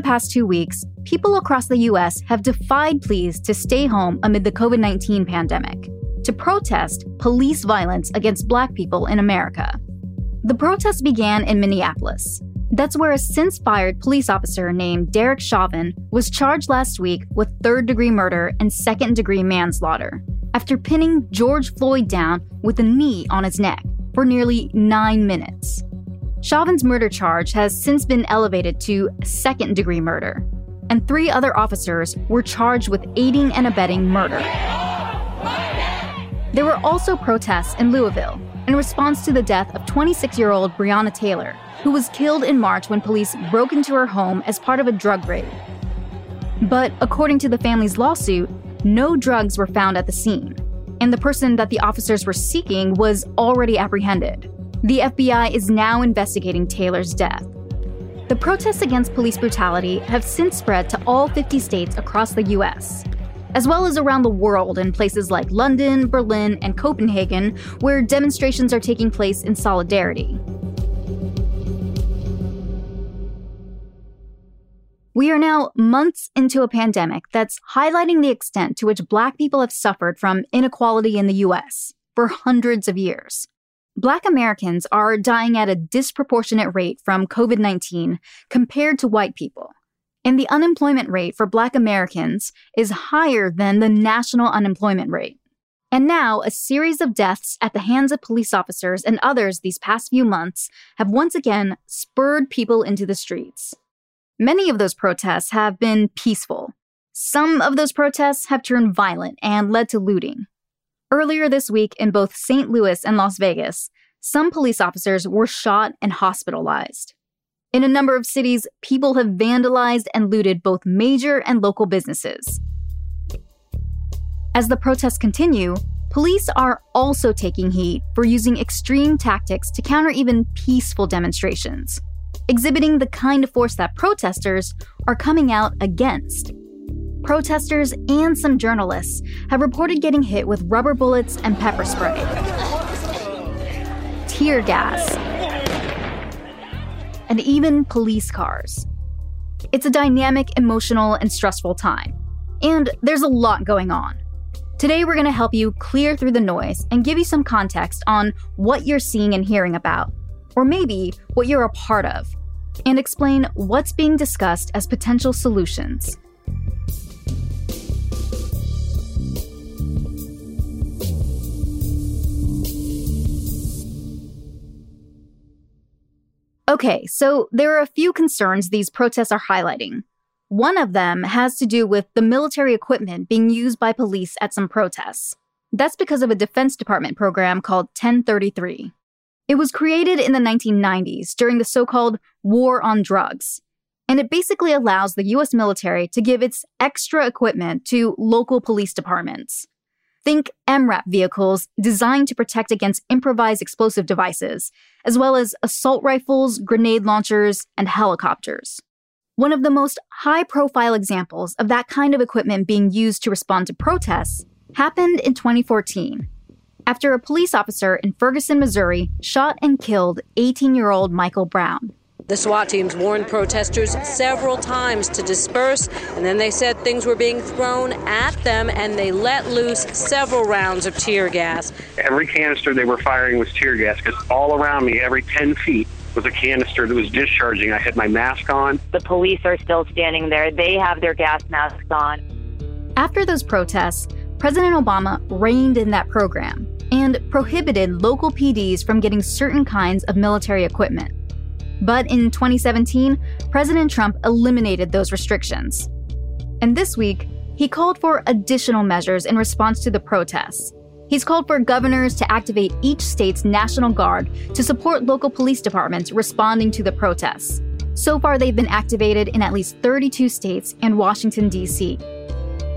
the past two weeks, people across the US have defied pleas to stay home amid the COVID 19 pandemic, to protest police violence against Black people in America. The protests began in Minneapolis. That's where a since fired police officer named Derek Chauvin was charged last week with third degree murder and second degree manslaughter after pinning George Floyd down with a knee on his neck for nearly nine minutes. Chauvin's murder charge has since been elevated to second degree murder, and three other officers were charged with aiding and abetting murder. There were also protests in Louisville in response to the death of 26 year old Breonna Taylor, who was killed in March when police broke into her home as part of a drug raid. But according to the family's lawsuit, no drugs were found at the scene, and the person that the officers were seeking was already apprehended. The FBI is now investigating Taylor's death. The protests against police brutality have since spread to all 50 states across the US, as well as around the world in places like London, Berlin, and Copenhagen, where demonstrations are taking place in solidarity. We are now months into a pandemic that's highlighting the extent to which Black people have suffered from inequality in the US for hundreds of years. Black Americans are dying at a disproportionate rate from COVID 19 compared to white people. And the unemployment rate for Black Americans is higher than the national unemployment rate. And now, a series of deaths at the hands of police officers and others these past few months have once again spurred people into the streets. Many of those protests have been peaceful. Some of those protests have turned violent and led to looting. Earlier this week in both St. Louis and Las Vegas, some police officers were shot and hospitalized. In a number of cities, people have vandalized and looted both major and local businesses. As the protests continue, police are also taking heat for using extreme tactics to counter even peaceful demonstrations, exhibiting the kind of force that protesters are coming out against. Protesters and some journalists have reported getting hit with rubber bullets and pepper spray, tear gas, and even police cars. It's a dynamic, emotional, and stressful time. And there's a lot going on. Today, we're going to help you clear through the noise and give you some context on what you're seeing and hearing about, or maybe what you're a part of, and explain what's being discussed as potential solutions. Okay, so there are a few concerns these protests are highlighting. One of them has to do with the military equipment being used by police at some protests. That's because of a Defense Department program called 1033. It was created in the 1990s during the so called War on Drugs, and it basically allows the US military to give its extra equipment to local police departments. Think MRAP vehicles designed to protect against improvised explosive devices, as well as assault rifles, grenade launchers, and helicopters. One of the most high profile examples of that kind of equipment being used to respond to protests happened in 2014 after a police officer in Ferguson, Missouri shot and killed 18 year old Michael Brown. The SWAT teams warned protesters several times to disperse, and then they said things were being thrown at them, and they let loose several rounds of tear gas. Every canister they were firing was tear gas because all around me, every 10 feet, was a canister that was discharging. I had my mask on. The police are still standing there. They have their gas masks on. After those protests, President Obama reined in that program and prohibited local PDs from getting certain kinds of military equipment. But in 2017, President Trump eliminated those restrictions. And this week, he called for additional measures in response to the protests. He's called for governors to activate each state's National Guard to support local police departments responding to the protests. So far, they've been activated in at least 32 states and Washington, D.C.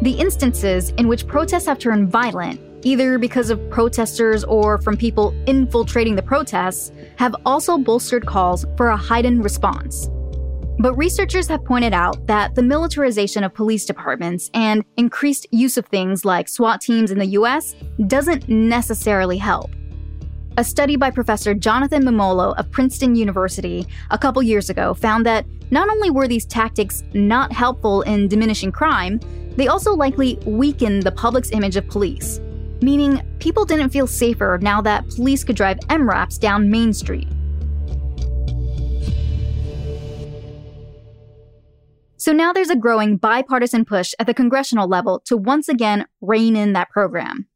The instances in which protests have turned violent either because of protesters or from people infiltrating the protests, have also bolstered calls for a heightened response. But researchers have pointed out that the militarization of police departments and increased use of things like SWAT teams in the US doesn't necessarily help. A study by Professor Jonathan Mummolo of Princeton University a couple years ago found that not only were these tactics not helpful in diminishing crime, they also likely weakened the public's image of police, meaning people didn't feel safer now that police could drive MRAPs down Main Street. So now there's a growing bipartisan push at the congressional level to once again rein in that program.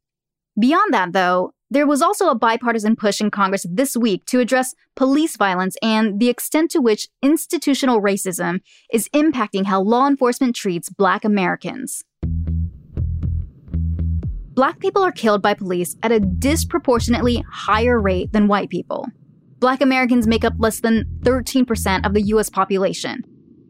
Beyond that, though, there was also a bipartisan push in Congress this week to address police violence and the extent to which institutional racism is impacting how law enforcement treats Black Americans. Black people are killed by police at a disproportionately higher rate than white people. Black Americans make up less than 13% of the US population.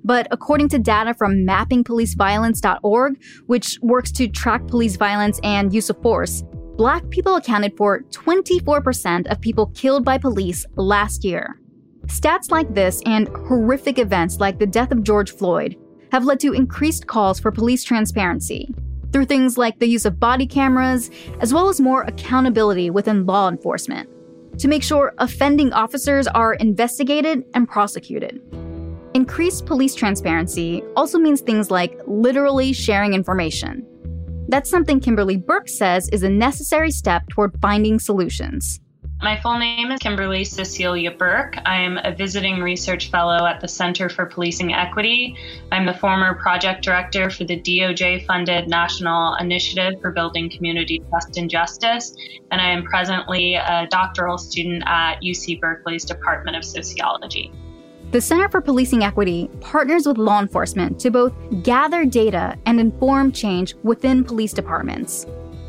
But according to data from mappingpoliceviolence.org, which works to track police violence and use of force, Black people accounted for 24% of people killed by police last year. Stats like this and horrific events like the death of George Floyd have led to increased calls for police transparency through things like the use of body cameras, as well as more accountability within law enforcement to make sure offending officers are investigated and prosecuted. Increased police transparency also means things like literally sharing information. That's something Kimberly Burke says is a necessary step toward finding solutions. My full name is Kimberly Cecilia Burke. I'm a visiting research fellow at the Center for Policing Equity. I'm the former project director for the DOJ funded National Initiative for Building Community Trust and Justice, and I am presently a doctoral student at UC Berkeley's Department of Sociology. The Center for Policing Equity partners with law enforcement to both gather data and inform change within police departments.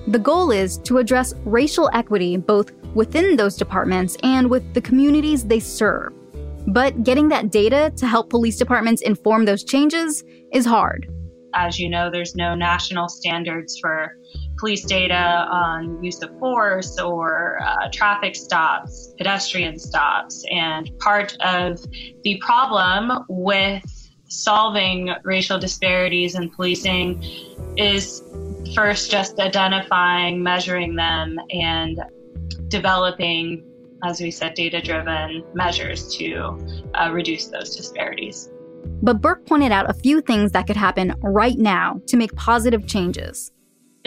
The goal is to address racial equity both within those departments and with the communities they serve. But getting that data to help police departments inform those changes is hard. As you know, there's no national standards for police data on use of force or uh, traffic stops, pedestrian stops. And part of the problem with solving racial disparities in policing is first just identifying, measuring them, and developing, as we said, data driven measures to uh, reduce those disparities. But Burke pointed out a few things that could happen right now to make positive changes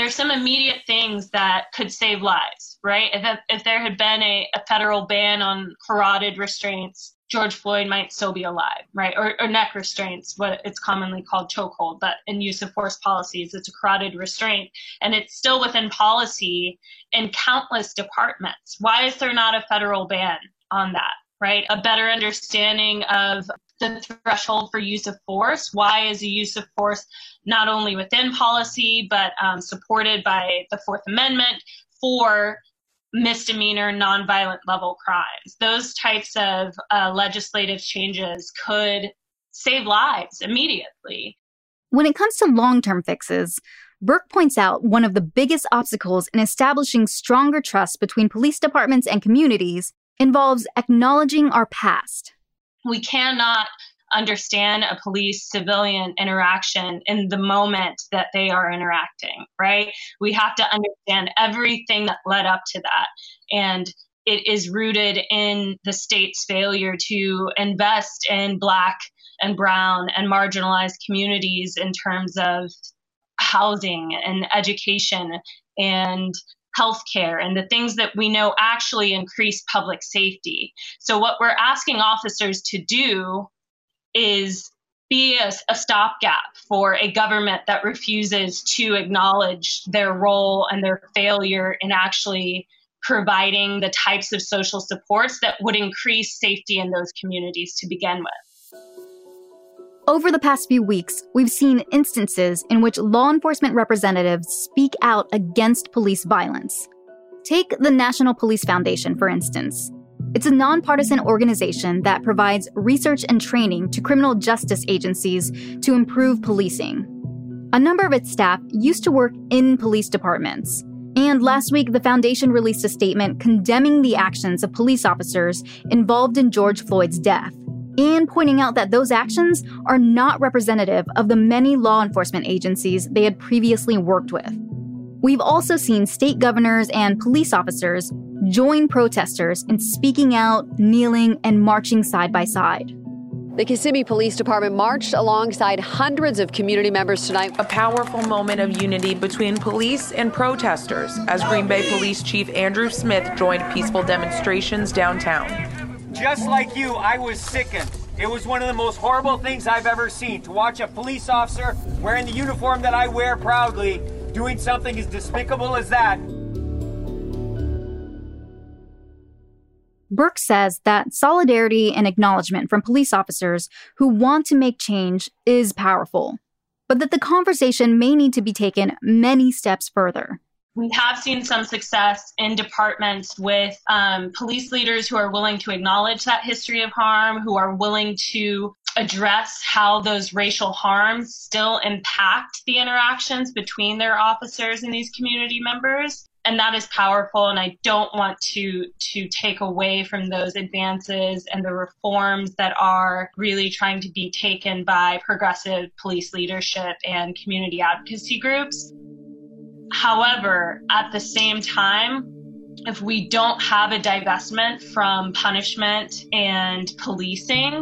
there's some immediate things that could save lives, right? If, if there had been a, a federal ban on carotid restraints, George Floyd might still be alive, right? Or, or neck restraints, what it's commonly called chokehold, but in use of force policies, it's a carotid restraint. And it's still within policy in countless departments. Why is there not a federal ban on that? right? A better understanding of the threshold for use of force. Why is the use of force not only within policy, but um, supported by the Fourth Amendment for misdemeanor nonviolent level crimes? Those types of uh, legislative changes could save lives immediately. When it comes to long term fixes, Burke points out one of the biggest obstacles in establishing stronger trust between police departments and communities involves acknowledging our past. We cannot understand a police civilian interaction in the moment that they are interacting, right? We have to understand everything that led up to that. And it is rooted in the state's failure to invest in Black and Brown and marginalized communities in terms of housing and education and healthcare and the things that we know actually increase public safety. So, what we're asking officers to do is be a, a, stopgap for a government that refuses to acknowledge their role and their failure in actually providing the types of social supports that would increase safety in those communities to begin with. Over the past few weeks, we've seen instances in which law enforcement representatives speak out against police violence. Take the National Police Foundation, for instance. It's a nonpartisan organization that provides research and training to criminal justice agencies to improve policing. A number of its staff used to work in police departments. And last week, the foundation released a statement condemning the actions of police officers involved in George Floyd's death and pointing out that those actions are not representative of the many law enforcement agencies they had previously worked with. We've also seen state governors and police officers join protesters in speaking out, kneeling, and marching side by side. The Kissimmee Police Department marched alongside hundreds of community members tonight. A powerful moment of unity between police and protesters as Green Bay Police Chief Andrew Smith joined peaceful demonstrations downtown. Just like you, I was sickened. It was one of the most horrible things I've ever seen to watch a police officer wearing the uniform that I wear proudly doing something as despicable as that. Burke says that solidarity and acknowledgement from police officers who want to make change is powerful, but that the conversation may need to be taken many steps further. We have seen some success in departments with um, police leaders who are willing to acknowledge that history of harm, who are willing to address how those racial harms still impact the interactions between their officers and these community members. And that is powerful and i don't want to to take away from those advances and the reforms that are really trying to be taken by progressive police leadership and community advocacy groups. However at the same time if we don't have a divestment from punishment and policing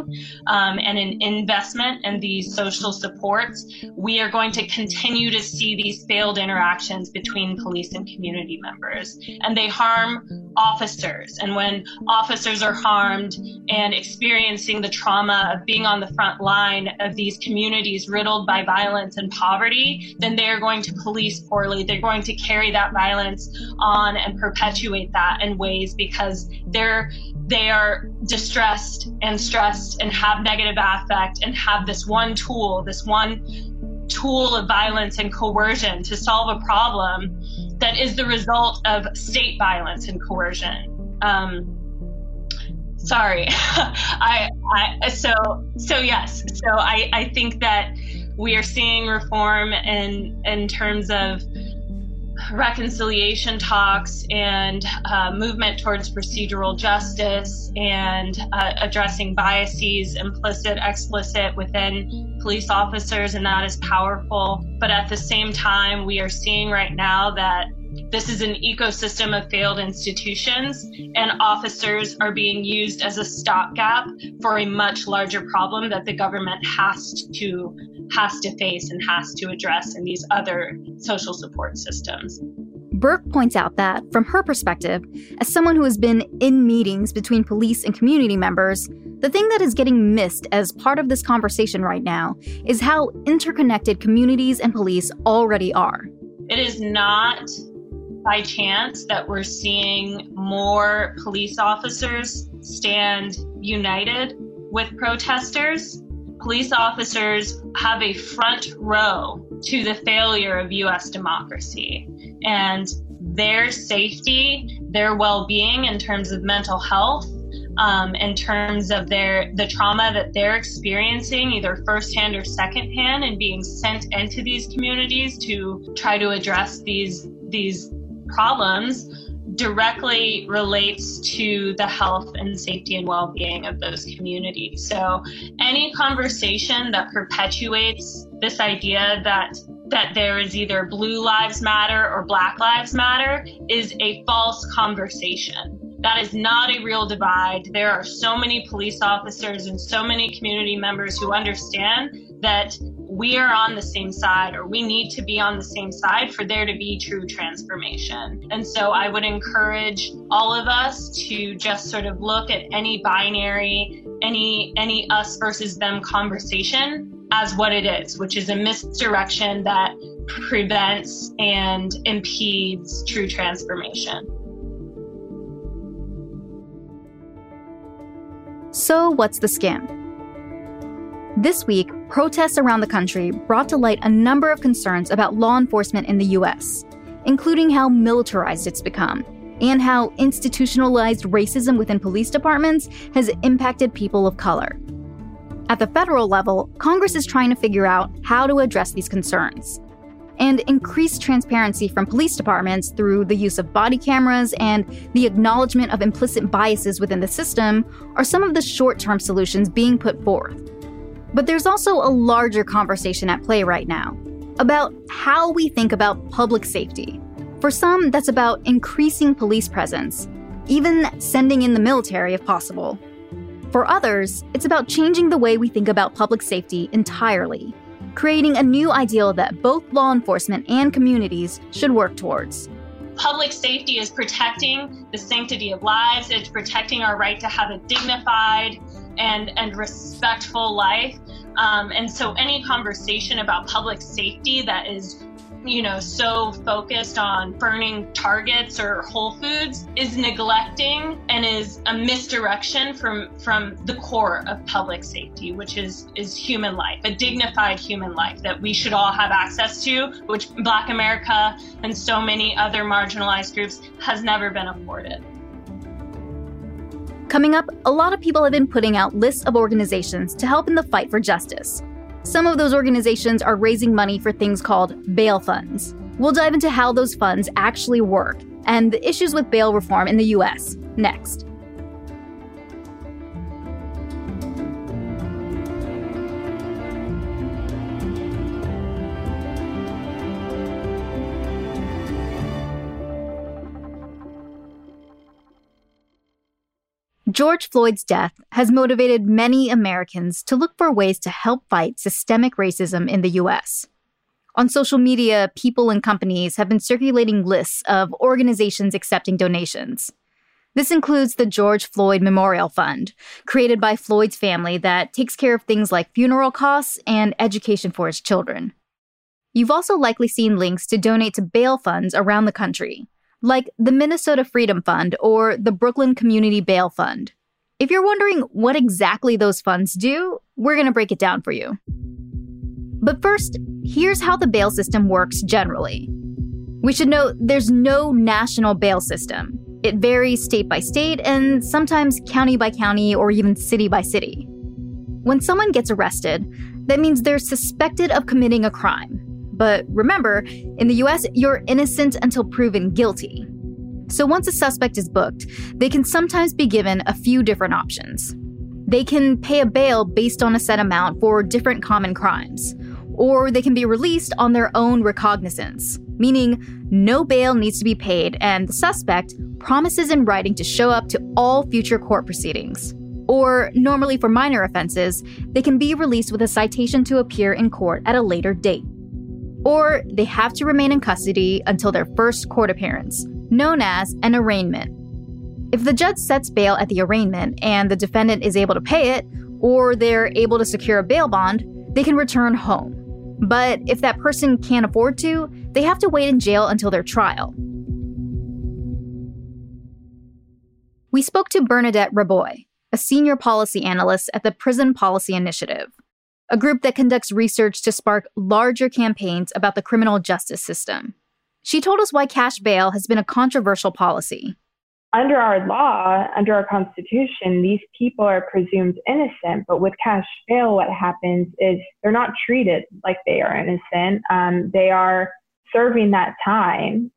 um, and an investment in these social supports, we are going to continue to see these failed interactions between police and community members. And they harm officers. And when officers are harmed and experiencing the trauma of being on the front line of these communities riddled by violence and poverty, then they are going to police poorly. They're going to carry that violence on and perpetuate that in ways because they're they are distressed and stressed and have negative affect and have this one tool, this one tool of violence and coercion to solve a problem that is the result of state violence and coercion. Um, sorry, I, I so so yes, so I I think that we are seeing reform in in terms of reconciliation talks and uh, movement towards procedural justice and uh, addressing biases, implicit, explicit, within police officers, and that is powerful. But at the same time, we are seeing right now that this is an ecosystem of failed institutions, and officers are being used as a stopgap for a much larger problem that the government has to has to face and has to address in these other social support systems. Burke points out that, from her perspective, as someone who has been in meetings between police and community members, the thing that is getting missed as part of this conversation right now is how interconnected communities and police already are. It is not by chance that we're seeing more police officers stand united with protesters police officers have a front row to the failure of US democracy. And their safety, their well being in terms of mental health, um, in terms of their the trauma that they're experiencing, either firsthand or secondhand, and being sent into these communities to try to address these these problems directly relates to the health and safety and well-being of those communities. So any conversation that perpetuates this idea that that there is either blue lives matter or black lives matter is a false conversation. That is not a real divide. There are so many police officers and so many community members who understand that we are on the same side or we need to be on the same side for there to be true transformation. And so I would encourage all of us to just sort of look at any binary, any any us versus them conversation as what it is, which is a misdirection that prevents and impedes true transformation. So, what's the Skimm? This week, protests around the country brought to light a number of concerns about law enforcement in the US, including how militarized it's become and how institutionalized racism within police departments has impacted people of color. At the federal level, Congress is trying to figure out how to address these concerns. And increased transparency from police departments through the use of body cameras and the acknowledgement of implicit biases within the system are some of the short term solutions being put forth. But there's also a larger conversation at play right now about how we think about public safety. For some, that's about increasing police presence, even sending in the military if possible. For others, it's about changing the way we think about public safety entirely, creating a new ideal that both law enforcement and communities should work towards. Public safety is protecting the sanctity of lives, it's protecting our right to have a dignified and, and respectful life. Um, and so, any conversation about public safety that is you know, so focused on burning targets or Whole Foods is neglecting and is a misdirection from from the core of public safety, which is is human life, a dignified human life that we should all have access to, which Black America and so many other marginalized groups has never been afforded. Coming up, a lot of people have been putting out lists of organizations to help in the fight for justice. Some of those organizations are raising money for things called bail funds. We'll dive into how those funds actually work and the issues with bail reform in the US next. George Floyd's death has motivated many Americans to look for ways to help fight systemic racism in the US. On social media, people and companies have been circulating lists of organizations accepting donations. This includes the George Floyd Memorial Fund, created by Floyd's family that takes care of things like funeral costs and education for his children. You've also likely seen links to donate to bail funds around the country, like the Minnesota Freedom Fund or the Brooklyn Community Bail Fund. If you're wondering what exactly those funds do, we're going to break it down for you. But first, here's how the bail system works generally. We should note there's no national bail system. It varies state by state and sometimes county by county or even city by city. When someone gets arrested, that means they're suspected of committing a crime, but remember, in the US, you're innocent until proven guilty. So once a suspect is booked, they can sometimes be given a few different options. They can pay a bail based on a set amount for different common crimes, or they can be released on their own recognizance, meaning no bail needs to be paid and the suspect promises in writing to show up to all future court proceedings. Or, normally for minor offenses, they can be released with a citation to appear in court at a later date or they have to remain in custody until their first court appearance, known as an arraignment. If the judge sets bail at the arraignment and the defendant is able to pay it, or they're able to secure a bail bond, they can return home. But if that person can't afford to, they have to wait in jail until their trial. We spoke to Bernadette Rabuy, a senior policy analyst at the Prison Policy Initiative a group that conducts research to spark larger campaigns about the criminal justice system. She told us why cash bail has been a controversial policy. Under our law, under our constitution, these people are presumed innocent, but with cash bail, what happens is they're not treated like they are innocent. Um, they are serving that time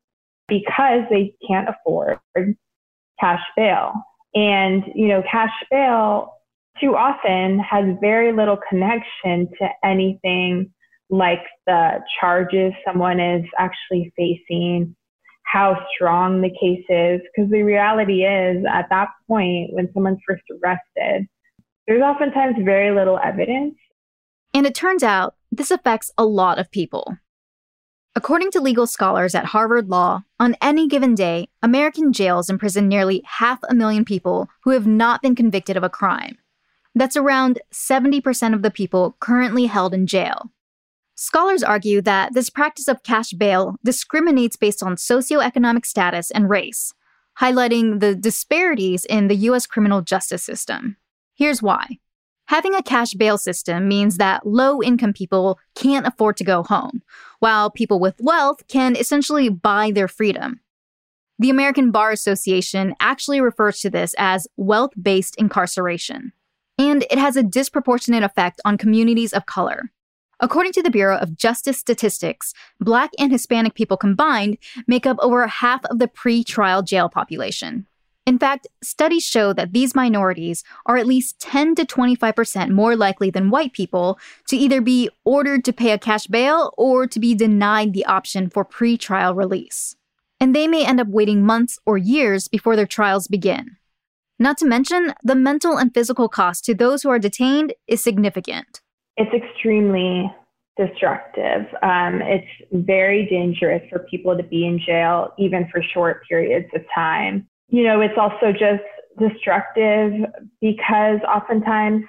because they can't afford cash bail. And, you know, cash bail too often has very little connection to anything like the charges someone is actually facing, how strong the case is. Because the reality is, at that point, when someone's first arrested, there's oftentimes very little evidence. And it turns out this affects a lot of people. According to legal scholars at Harvard Law, on any given day, American jails imprison nearly half a million people who have not been convicted of a crime. That's around 70% of the people currently held in jail. Scholars argue that this practice of cash bail discriminates based on socioeconomic status and race, highlighting the disparities in the US criminal justice system. Here's why. Having a cash bail system means that low income people can't afford to go home, while people with wealth can essentially buy their freedom. The American Bar Association actually refers to this as wealth based incarceration and it has a disproportionate effect on communities of color. According to the Bureau of Justice Statistics, Black and Hispanic people combined make up over half of the pre trial jail population. In fact, studies show that these minorities are at least 10 to 25% more likely than white people to either be ordered to pay a cash bail or to be denied the option for pre trial release. and they may end up waiting months or years before their trials begin. Not to mention, the mental and physical cost to those who are detained is significant. It's extremely destructive. Um, it's very dangerous for people to be in jail, even for short periods of time. You know, it's also just destructive because oftentimes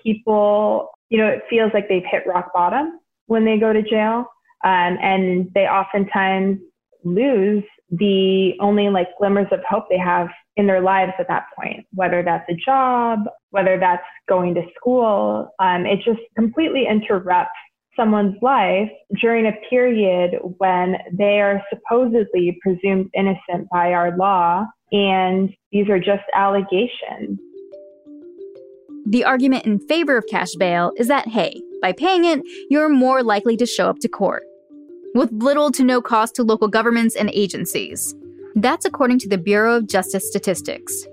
people, you know, it feels like they've hit rock bottom when they go to jail. Um, and they oftentimes lose the only like glimmers of hope they have in their lives at that point, whether that's a job, whether that's going to school. Um, it just completely interrupts someone's life during a period when they are supposedly presumed innocent by our law, and these are just allegations. The argument in favor of cash bail is that, hey, by paying it, you're more likely to show up to court, with little to no cost to local governments and agencies. That's according to the Bureau of Justice Statistics.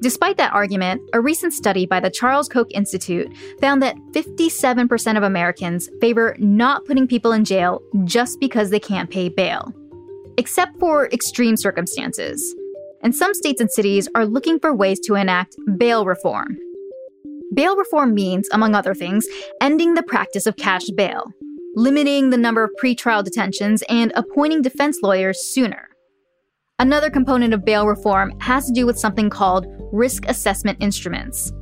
Despite that argument, a recent study by the Charles Koch Institute found that 57% of Americans favor not putting people in jail just because they can't pay bail, except for extreme circumstances. And some states and cities are looking for ways to enact bail reform. Bail reform means, among other things, ending the practice of cash bail, limiting the number of pretrial detentions, and appointing defense lawyers sooner. Another component of bail reform has to do with something called risk assessment instruments.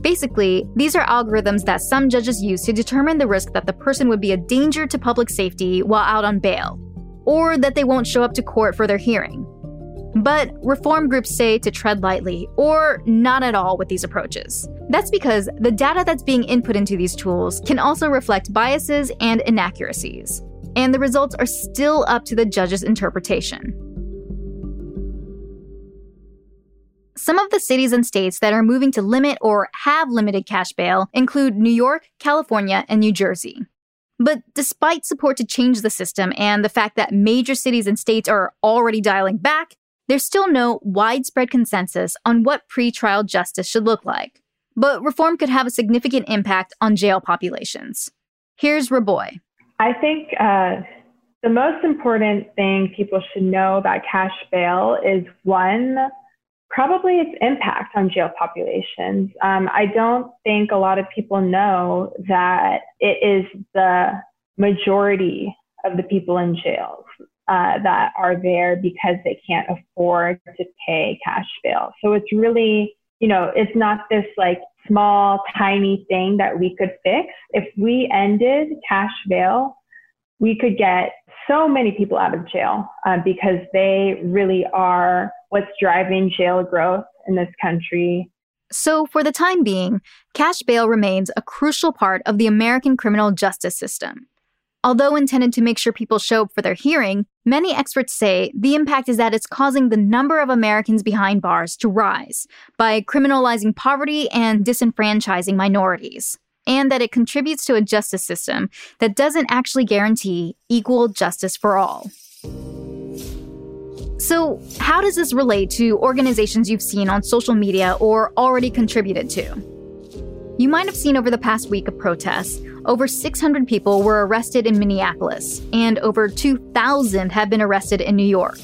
Basically, these are algorithms that some judges use to determine the risk that the person would be a danger to public safety while out on bail, or that they won't show up to court for their hearing. But reform groups say to tread lightly, or not at all, with these approaches. That's because the data that's being input into these tools can also reflect biases and inaccuracies, and the results are still up to the judge's interpretation. Some of the cities and states that are moving to limit or have limited cash bail include New York, California, and New Jersey. But despite support to change the system and the fact that major cities and states are already dialing back, there's still no widespread consensus on what pretrial justice should look like. But reform could have a significant impact on jail populations. Here's Rabuy. I think uh, the most important thing people should know about cash bail is one, probably its impact on jail populations. Um, I don't think a lot of people know that it is the majority of the people in jails uh, that are there because they can't afford to pay cash bail. So it's really, you know, it's not this like small, tiny thing that we could fix. If we ended cash bail, we could get so many people out of jail uh, because they really are what's driving jail growth in this country. So, for the time being, cash bail remains a crucial part of the American criminal justice system. Although intended to make sure people show up for their hearing, many experts say the impact is that it's causing the number of Americans behind bars to rise by criminalizing poverty and disenfranchising minorities and that it contributes to a justice system that doesn't actually guarantee equal justice for all. So, how does this relate to organizations you've seen on social media or already contributed to? You might have seen over the past week of protests, over 600 people were arrested in Minneapolis, and over 2,000 have been arrested in New York.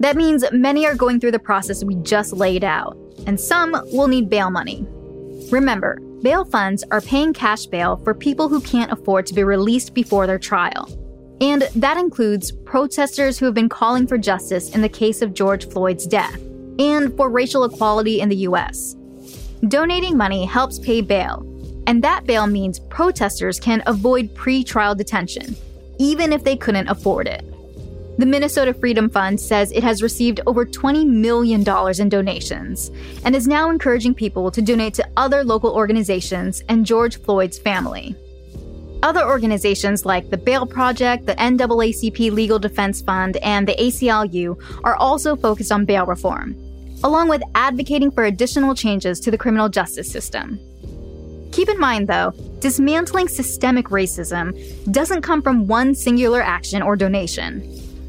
That means many are going through the process we just laid out, and some will need bail money. Remember, Bail funds are paying cash bail for people who can't afford to be released before their trial. And that includes protesters who have been calling for justice in the case of George Floyd's death and for racial equality in the US. Donating money helps pay bail, and that bail means protesters can avoid pre trial detention, even if they couldn't afford it. The Minnesota Freedom Fund says it has received over $20 million in donations and is now encouraging people to donate to other local organizations and George Floyd's family. Other organizations like the Bail Project, the NAACP Legal Defense Fund, and the ACLU are also focused on bail reform, along with advocating for additional changes to the criminal justice system. Keep in mind, though, dismantling systemic racism doesn't come from one singular action or donation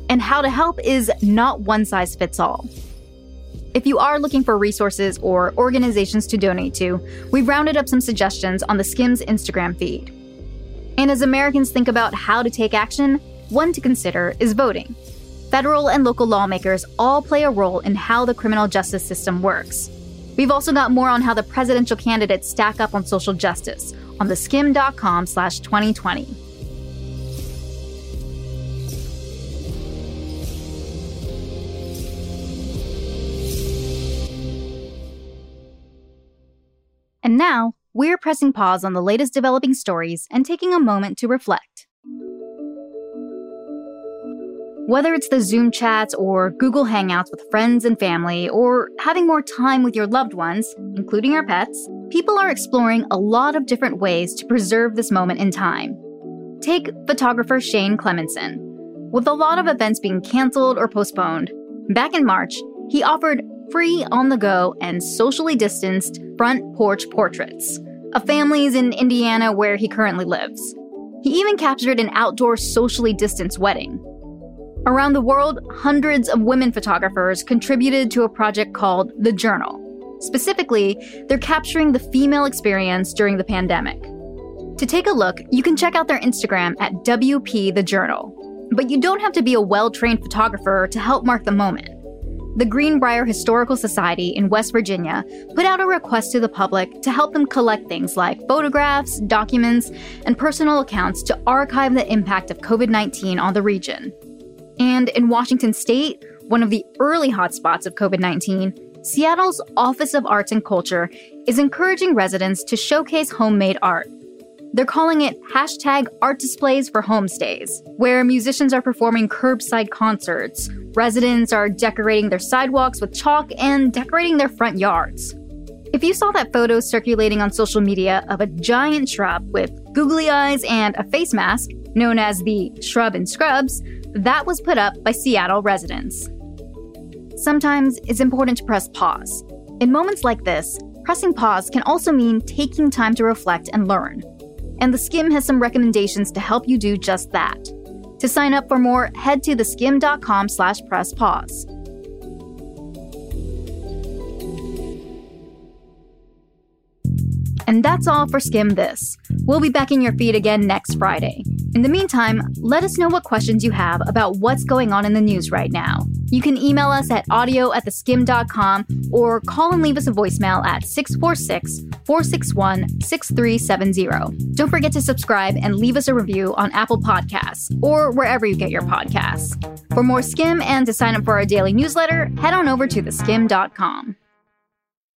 and how to help is not one size fits all. If you are looking for resources or organizations to donate to, we've rounded up some suggestions on the Skimm's Instagram feed. And as Americans think about how to take action, one to consider is voting. Federal and local lawmakers all play a role in how the criminal justice system works. We've also got more on how the presidential candidates stack up on social justice on theskimm.com slash 2020. And now, we're pressing pause on the latest developing stories and taking a moment to reflect. Whether it's the Zoom chats or Google Hangouts with friends and family, or having more time with your loved ones, including your pets, people are exploring a lot of different ways to preserve this moment in time. Take photographer Shane Clemenson. With a lot of events being canceled or postponed, back in March, he offered free on the go and socially distanced front porch portraits of families in Indiana where he currently lives. He even captured an outdoor socially distanced wedding. Around the world, hundreds of women photographers contributed to a project called The Journal. Specifically, they're capturing the female experience during the pandemic. To take a look, you can check out their Instagram at WP The Journal. But you don't have to be a well trained photographer to help mark the moment. The Greenbrier Historical Society in West Virginia put out a request to the public to help them collect things like photographs, documents, and personal accounts to archive the impact of COVID 19 on the region. And in Washington state, one of the early hotspots of COVID 19, Seattle's Office of Arts and Culture is encouraging residents to showcase homemade art. They're calling it hashtag art displays for homestays, where musicians are performing curbside concerts, residents are decorating their sidewalks with chalk and decorating their front yards. If you saw that photo circulating on social media of a giant shrub with googly eyes and a face mask, known as the Shrub and Scrubs, that was put up by Seattle residents. Sometimes it's important to press pause. In moments like this, pressing pause can also mean taking time to reflect and learn. And the Skimm has some recommendations to help you do just that. To sign up for more, head to theskimm.com slash press pause. And that's all for Skimm This. We'll be back in your feed again next Friday. In the meantime, let us know what questions you have about what's going on in the news right now. You can email us at audio at theskimm.com or call and leave us a voicemail at 646 461 6370. Don't forget to subscribe and leave us a review on Apple Podcasts or wherever you get your podcasts. For more Skimm and to sign up for our daily newsletter, head on over to theskimm.com.